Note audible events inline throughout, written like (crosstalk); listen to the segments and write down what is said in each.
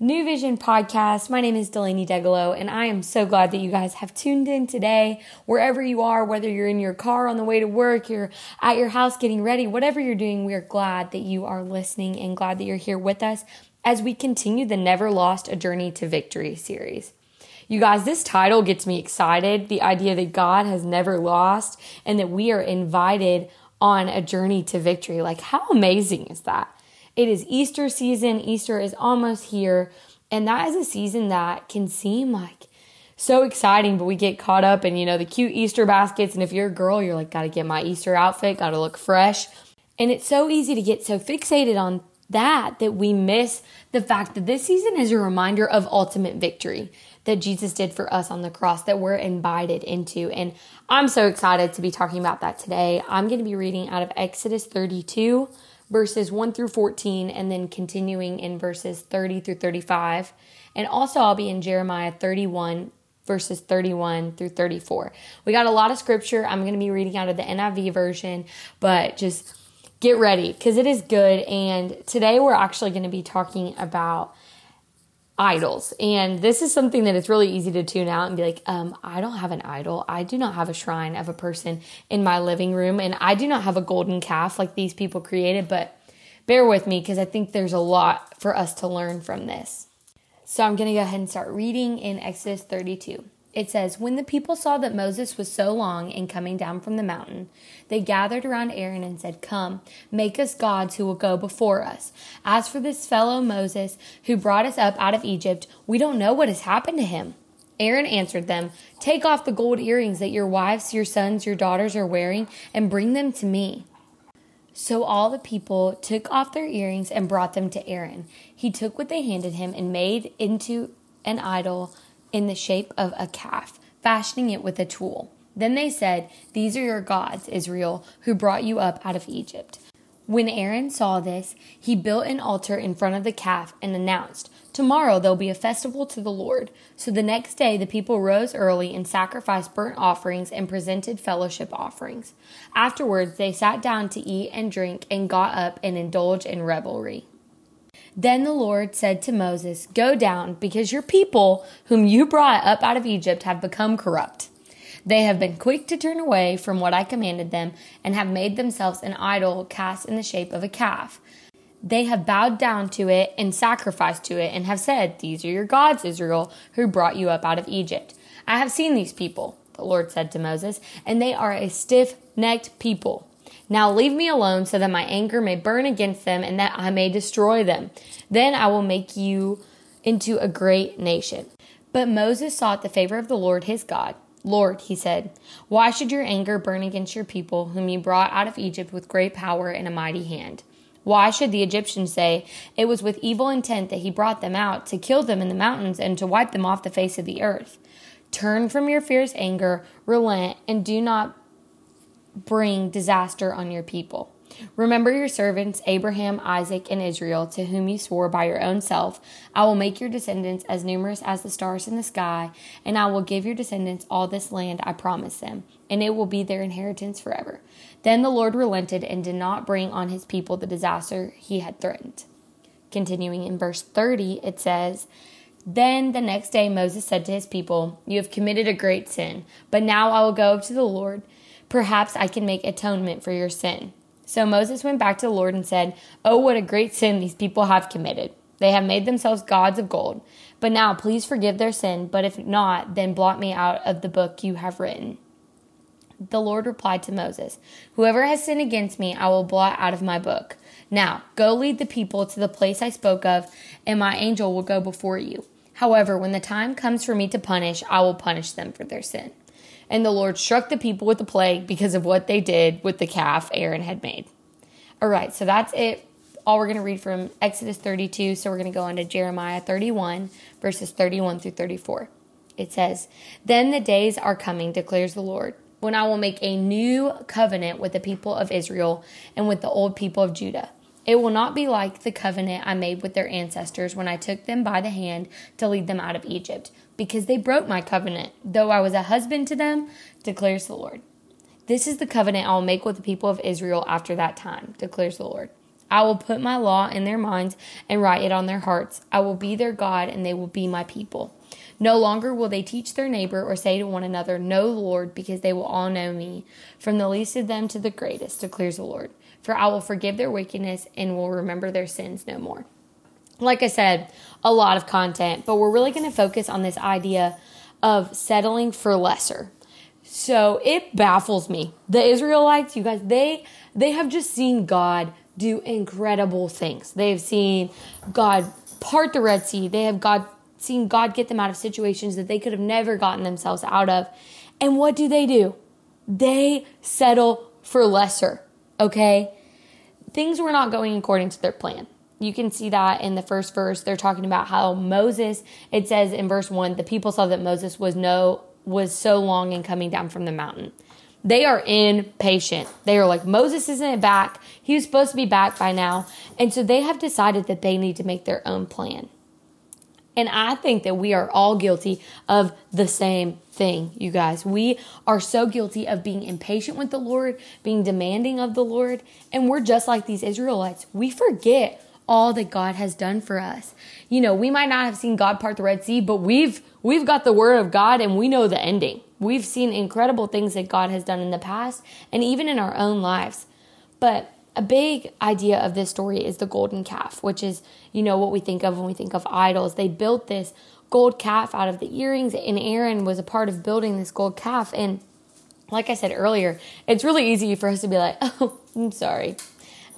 New Vision podcast. My name is Delaney Degolo, and I am so glad that you guys have tuned in today. Wherever you are, whether you're in your car on the way to work, you're at your house getting ready, whatever you're doing, we are glad that you are listening and glad that you're here with us as we continue the Never Lost a Journey to Victory series. You guys, this title gets me excited. The idea that God has never lost and that we are invited on a journey to victory. Like, how amazing is that? It is Easter season. Easter is almost here. And that is a season that can seem like so exciting, but we get caught up in, you know, the cute Easter baskets. And if you're a girl, you're like, gotta get my Easter outfit, gotta look fresh. And it's so easy to get so fixated on that that we miss the fact that this season is a reminder of ultimate victory that Jesus did for us on the cross that we're invited into. And I'm so excited to be talking about that today. I'm going to be reading out of Exodus 32 verses 1 through 14, and then continuing in verses 30 through 35. And also, I'll be in Jeremiah 31, verses 31 through 34. We got a lot of scripture. I'm going to be reading out of the NIV version, but just get ready because it is good. And today, we're actually going to be talking about idols. And this is something that it's really easy to tune out and be like, um, I don't have an idol. I do not have a shrine of a person in my living room. And I do not have a golden calf like these people created. But bear with me because I think there's a lot for us to learn from this. So I'm going to go ahead and start reading in Exodus 32. It says, When the people saw that Moses was so long in coming down from the mountain, they gathered around Aaron and said, Come, make us gods who will go before us. As for this fellow Moses, who brought us up out of Egypt, we don't know what has happened to him. Aaron answered them, Take off the gold earrings that your wives, your sons, your daughters are wearing, and bring them to me. So all the people took off their earrings and brought them to Aaron. He took what they handed him and made into an idol in the shape of a calf, fashioning it with a tool. Then they said, These are your gods, Israel, who brought you up out of Egypt. When Aaron saw this, he built an altar in front of the calf and announced, Tomorrow there'll be a festival to the Lord. So the next day the people rose early and sacrificed burnt offerings and presented fellowship offerings. Afterwards they sat down to eat and drink and got up and indulged in revelry. Then the Lord said to Moses, Go down, because your people, whom you brought up out of Egypt, have become corrupt. They have been quick to turn away from what I commanded them, and have made themselves an idol cast in the shape of a calf. They have bowed down to it and sacrificed to it, and have said, These are your gods, Israel, who brought you up out of Egypt. I have seen these people, the Lord said to Moses, and they are a stiff necked people. Now leave me alone so that my anger may burn against them and that I may destroy them. Then I will make you into a great nation. But Moses sought the favor of the Lord his God. Lord, he said, why should your anger burn against your people, whom you brought out of Egypt with great power and a mighty hand? Why should the Egyptians say, It was with evil intent that he brought them out, to kill them in the mountains and to wipe them off the face of the earth? Turn from your fierce anger, relent, and do not bring disaster on your people. Remember your servants, Abraham, Isaac, and Israel, to whom you swore by your own self, I will make your descendants as numerous as the stars in the sky, and I will give your descendants all this land I promised them, and it will be their inheritance forever. Then the Lord relented and did not bring on his people the disaster he had threatened. Continuing in verse 30, it says, then the next day Moses said to his people, You have committed a great sin, but now I will go up to the Lord Perhaps I can make atonement for your sin. So Moses went back to the Lord and said, Oh, what a great sin these people have committed. They have made themselves gods of gold. But now please forgive their sin, but if not, then blot me out of the book you have written. The Lord replied to Moses, Whoever has sinned against me, I will blot out of my book. Now, go lead the people to the place I spoke of, and my angel will go before you. However, when the time comes for me to punish, I will punish them for their sin. And the Lord struck the people with the plague because of what they did with the calf Aaron had made. All right, so that's it. All we're going to read from Exodus 32. So we're going to go on to Jeremiah 31, verses 31 through 34. It says, Then the days are coming, declares the Lord, when I will make a new covenant with the people of Israel and with the old people of Judah. It will not be like the covenant I made with their ancestors when I took them by the hand to lead them out of Egypt, because they broke my covenant, though I was a husband to them, declares the Lord. This is the covenant I will make with the people of Israel after that time, declares the Lord. I will put my law in their minds and write it on their hearts. I will be their God, and they will be my people. No longer will they teach their neighbor or say to one another, Know Lord, because they will all know me, from the least of them to the greatest, declares the Lord. For I will forgive their wickedness and will remember their sins no more. Like I said, a lot of content, but we're really going to focus on this idea of settling for lesser. So it baffles me. The Israelites, you guys, they they have just seen God do incredible things. They have seen God part the Red Sea. They have God seen God get them out of situations that they could have never gotten themselves out of. And what do they do? They settle for lesser. Okay? Things were not going according to their plan. You can see that in the first verse. They're talking about how Moses, it says in verse 1, the people saw that Moses was no was so long in coming down from the mountain. They are impatient. They are like, Moses isn't back. He was supposed to be back by now. And so they have decided that they need to make their own plan. And I think that we are all guilty of the same thing, you guys. We are so guilty of being impatient with the Lord, being demanding of the Lord, and we're just like these Israelites. We forget all that God has done for us. You know, we might not have seen God part the Red Sea, but we've we've got the word of God and we know the ending. We've seen incredible things that God has done in the past and even in our own lives. But a big idea of this story is the golden calf, which is, you know, what we think of when we think of idols. They built this gold calf out of the earrings, and Aaron was a part of building this gold calf. And like I said earlier, it's really easy for us to be like, (laughs) oh, I'm sorry.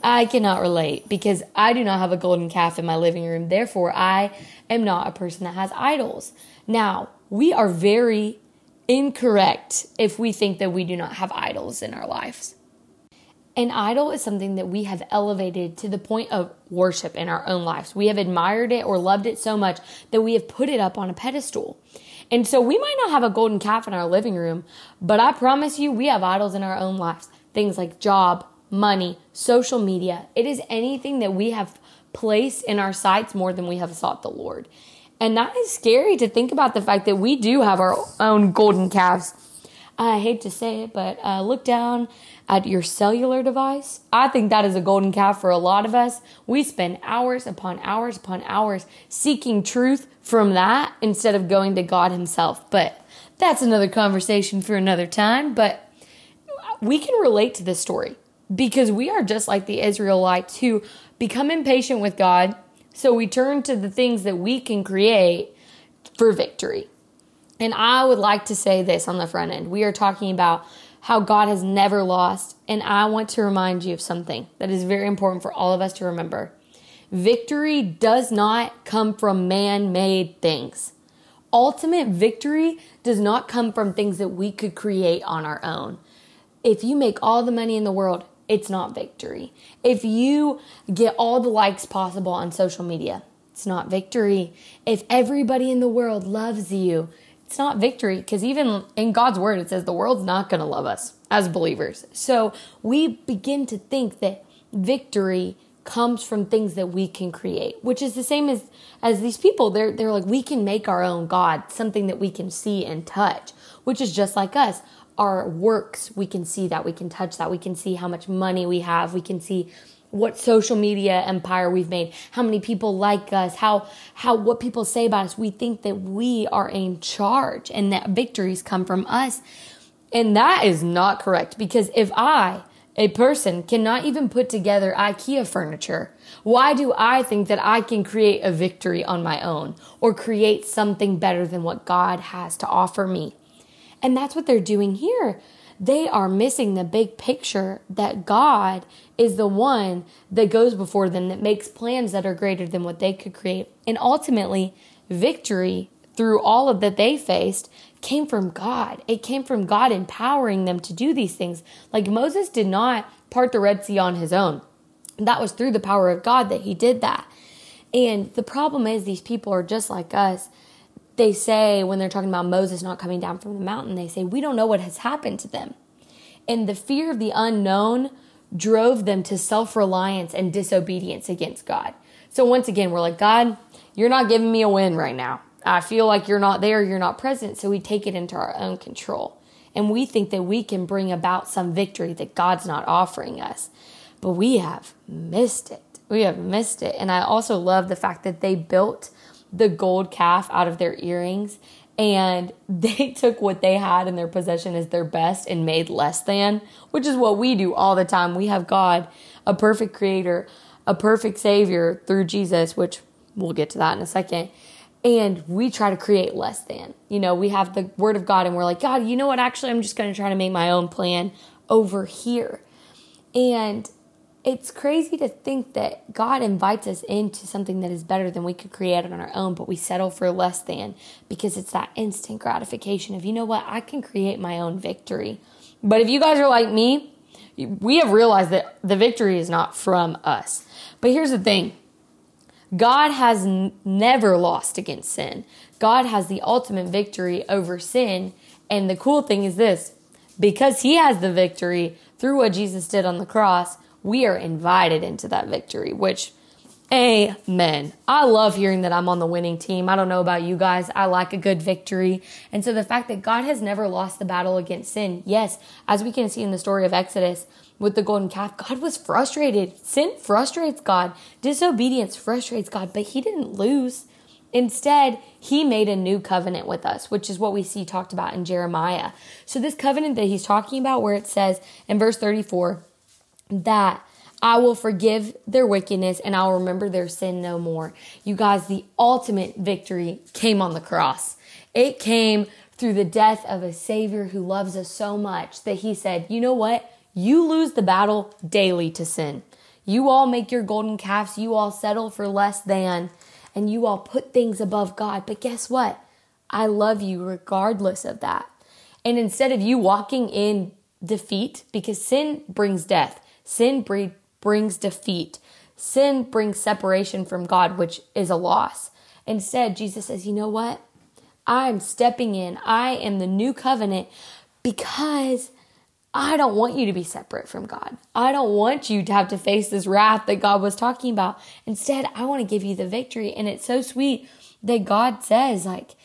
I cannot relate because I do not have a golden calf in my living room. Therefore, I am not a person that has idols. Now, we are very incorrect if we think that we do not have idols in our lives. An idol is something that we have elevated to the point of worship in our own lives. We have admired it or loved it so much that we have put it up on a pedestal. And so we might not have a golden calf in our living room, but I promise you, we have idols in our own lives. Things like job, money, social media. It is anything that we have placed in our sights more than we have sought the Lord. And that is scary to think about the fact that we do have our own golden calves. I hate to say it, but uh, look down at your cellular device. I think that is a golden calf for a lot of us. We spend hours upon hours upon hours seeking truth from that instead of going to God Himself. But that's another conversation for another time. But we can relate to this story because we are just like the Israelites who become impatient with God so we turn to the things that we can create for victory. And I would like to say this on the front end. We are talking about how God has never lost. And I want to remind you of something that is very important for all of us to remember. Victory does not come from man made things. Ultimate victory does not come from things that we could create on our own. If you make all the money in the world, it's not victory. If you get all the likes possible on social media, it's not victory. If everybody in the world loves you, it's not victory because even in God's word, it says the world's not going to love us as believers. So we begin to think that victory comes from things that we can create, which is the same as as these people. They're they're like we can make our own God, something that we can see and touch, which is just like us our works, we can see that, we can touch that, we can see how much money we have, we can see what social media empire we've made, how many people like us, how how what people say about us. We think that we are in charge and that victories come from us. And that is not correct because if I, a person, cannot even put together IKEA furniture, why do I think that I can create a victory on my own or create something better than what God has to offer me? And that's what they're doing here. They are missing the big picture that God is the one that goes before them, that makes plans that are greater than what they could create. And ultimately, victory through all of that they faced came from God. It came from God empowering them to do these things. Like Moses did not part the Red Sea on his own. That was through the power of God that he did that. And the problem is, these people are just like us they say when they're talking about Moses not coming down from the mountain, they say, We don't know what has happened to them. And the fear of the unknown drove them to self reliance and disobedience against God. So once again, we're like, God, you're not giving me a win right now. I feel like you're not there, you're not present. So we take it into our own control. And we think that we can bring about some victory that God's not offering us. But we have missed it. We have missed it. And I also love the fact that they built the gold calf out of their earrings and (laughs) they took what they had in their possession as their best and made less than, which is what we do all the time. We have God, a perfect creator, a perfect savior through Jesus, which we'll get to that in a second. And we try to create less than. You know, we have the word of God and we're like, God, you know what? Actually, I'm just going to try to make my own plan over here. And it's crazy to think that God invites us into something that is better than we could create on our own, but we settle for less than because it's that instant gratification of, you know what, I can create my own victory. But if you guys are like me, we have realized that the victory is not from us. But here's the thing God has n- never lost against sin, God has the ultimate victory over sin. And the cool thing is this because He has the victory through what Jesus did on the cross we are invited into that victory, which Amen. I love hearing that I'm on the winning team. I don't know about you guys. I like a good victory. And so the fact that God has never lost the battle against sin, yes, as we can see in the story of Exodus with the golden calf, God was frustrated. Sin frustrates God, disobedience frustrates God, but He didn't lose. Instead, He made a new covenant with us, which is what we see talked about in Jeremiah. So, this covenant that He's talking about, where it says in verse 34, that I will forgive their wickedness and I'll remember their sin no more. You guys, the ultimate victory came on the cross. It came through the death of a Savior who loves us so much that He said, You know what? You lose the battle daily to sin. You all make your golden calves, you all settle for less than, and you all put things above God. But guess what? I love you regardless of that. And instead of you walking in defeat, because sin brings death, Sin brings defeat. Sin brings separation from God, which is a loss. Instead, Jesus says, You know what? I'm stepping in. I am the new covenant because I don't want you to be separate from God. I don't want you to have to face this wrath that God was talking about. Instead, I want to give you the victory. And it's so sweet that God says, like,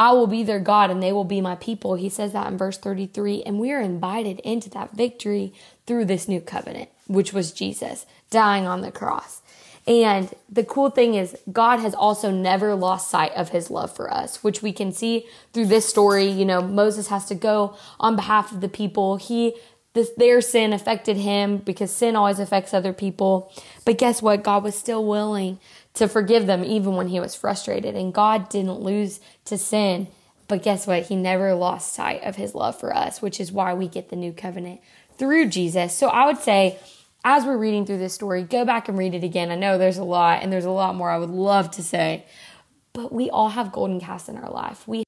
I will be their God and they will be my people. He says that in verse 33. And we are invited into that victory through this new covenant, which was Jesus dying on the cross. And the cool thing is, God has also never lost sight of his love for us, which we can see through this story. You know, Moses has to go on behalf of the people. He, this, their sin affected him because sin always affects other people. But guess what? God was still willing to forgive them even when he was frustrated. And God didn't lose to sin. But guess what? He never lost sight of his love for us, which is why we get the new covenant through Jesus. So I would say, as we're reading through this story, go back and read it again. I know there's a lot and there's a lot more I would love to say, but we all have golden casts in our life. We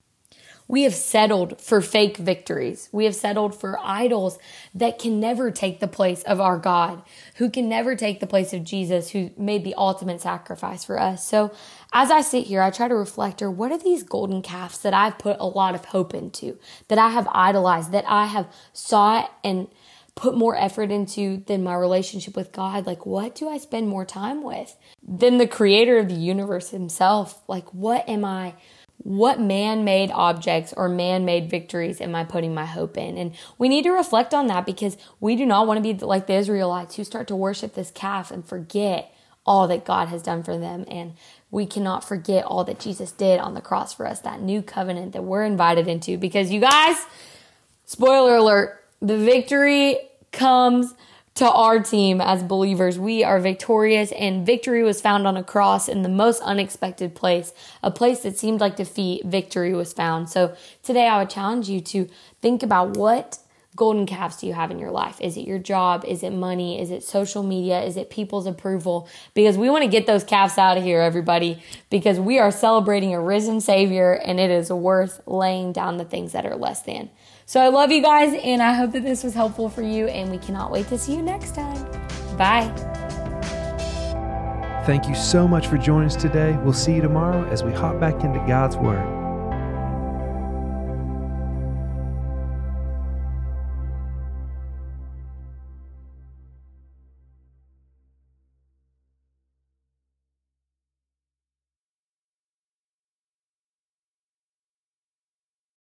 we have settled for fake victories. We have settled for idols that can never take the place of our God, who can never take the place of Jesus, who made the ultimate sacrifice for us. So, as I sit here, I try to reflect, or what are these golden calves that I've put a lot of hope into, that I have idolized, that I have sought and put more effort into than my relationship with God? Like, what do I spend more time with than the creator of the universe himself? Like, what am I? What man made objects or man made victories am I putting my hope in? And we need to reflect on that because we do not want to be like the Israelites who start to worship this calf and forget all that God has done for them. And we cannot forget all that Jesus did on the cross for us, that new covenant that we're invited into. Because you guys, spoiler alert, the victory comes to our team as believers. We are victorious, and victory was found on a cross in the most unexpected place, a place that seemed like defeat. Victory was found. So today, I would challenge you to think about what golden calves do you have in your life? Is it your job? Is it money? Is it social media? Is it people's approval? Because we want to get those calves out of here, everybody, because we are celebrating a risen Savior, and it is worth laying down the things that are less than. So I love you guys, and I hope that this was helpful for you, and we cannot wait to see you next time. Bye. Thank you so much for joining us today. We'll see you tomorrow as we hop back into God's Word.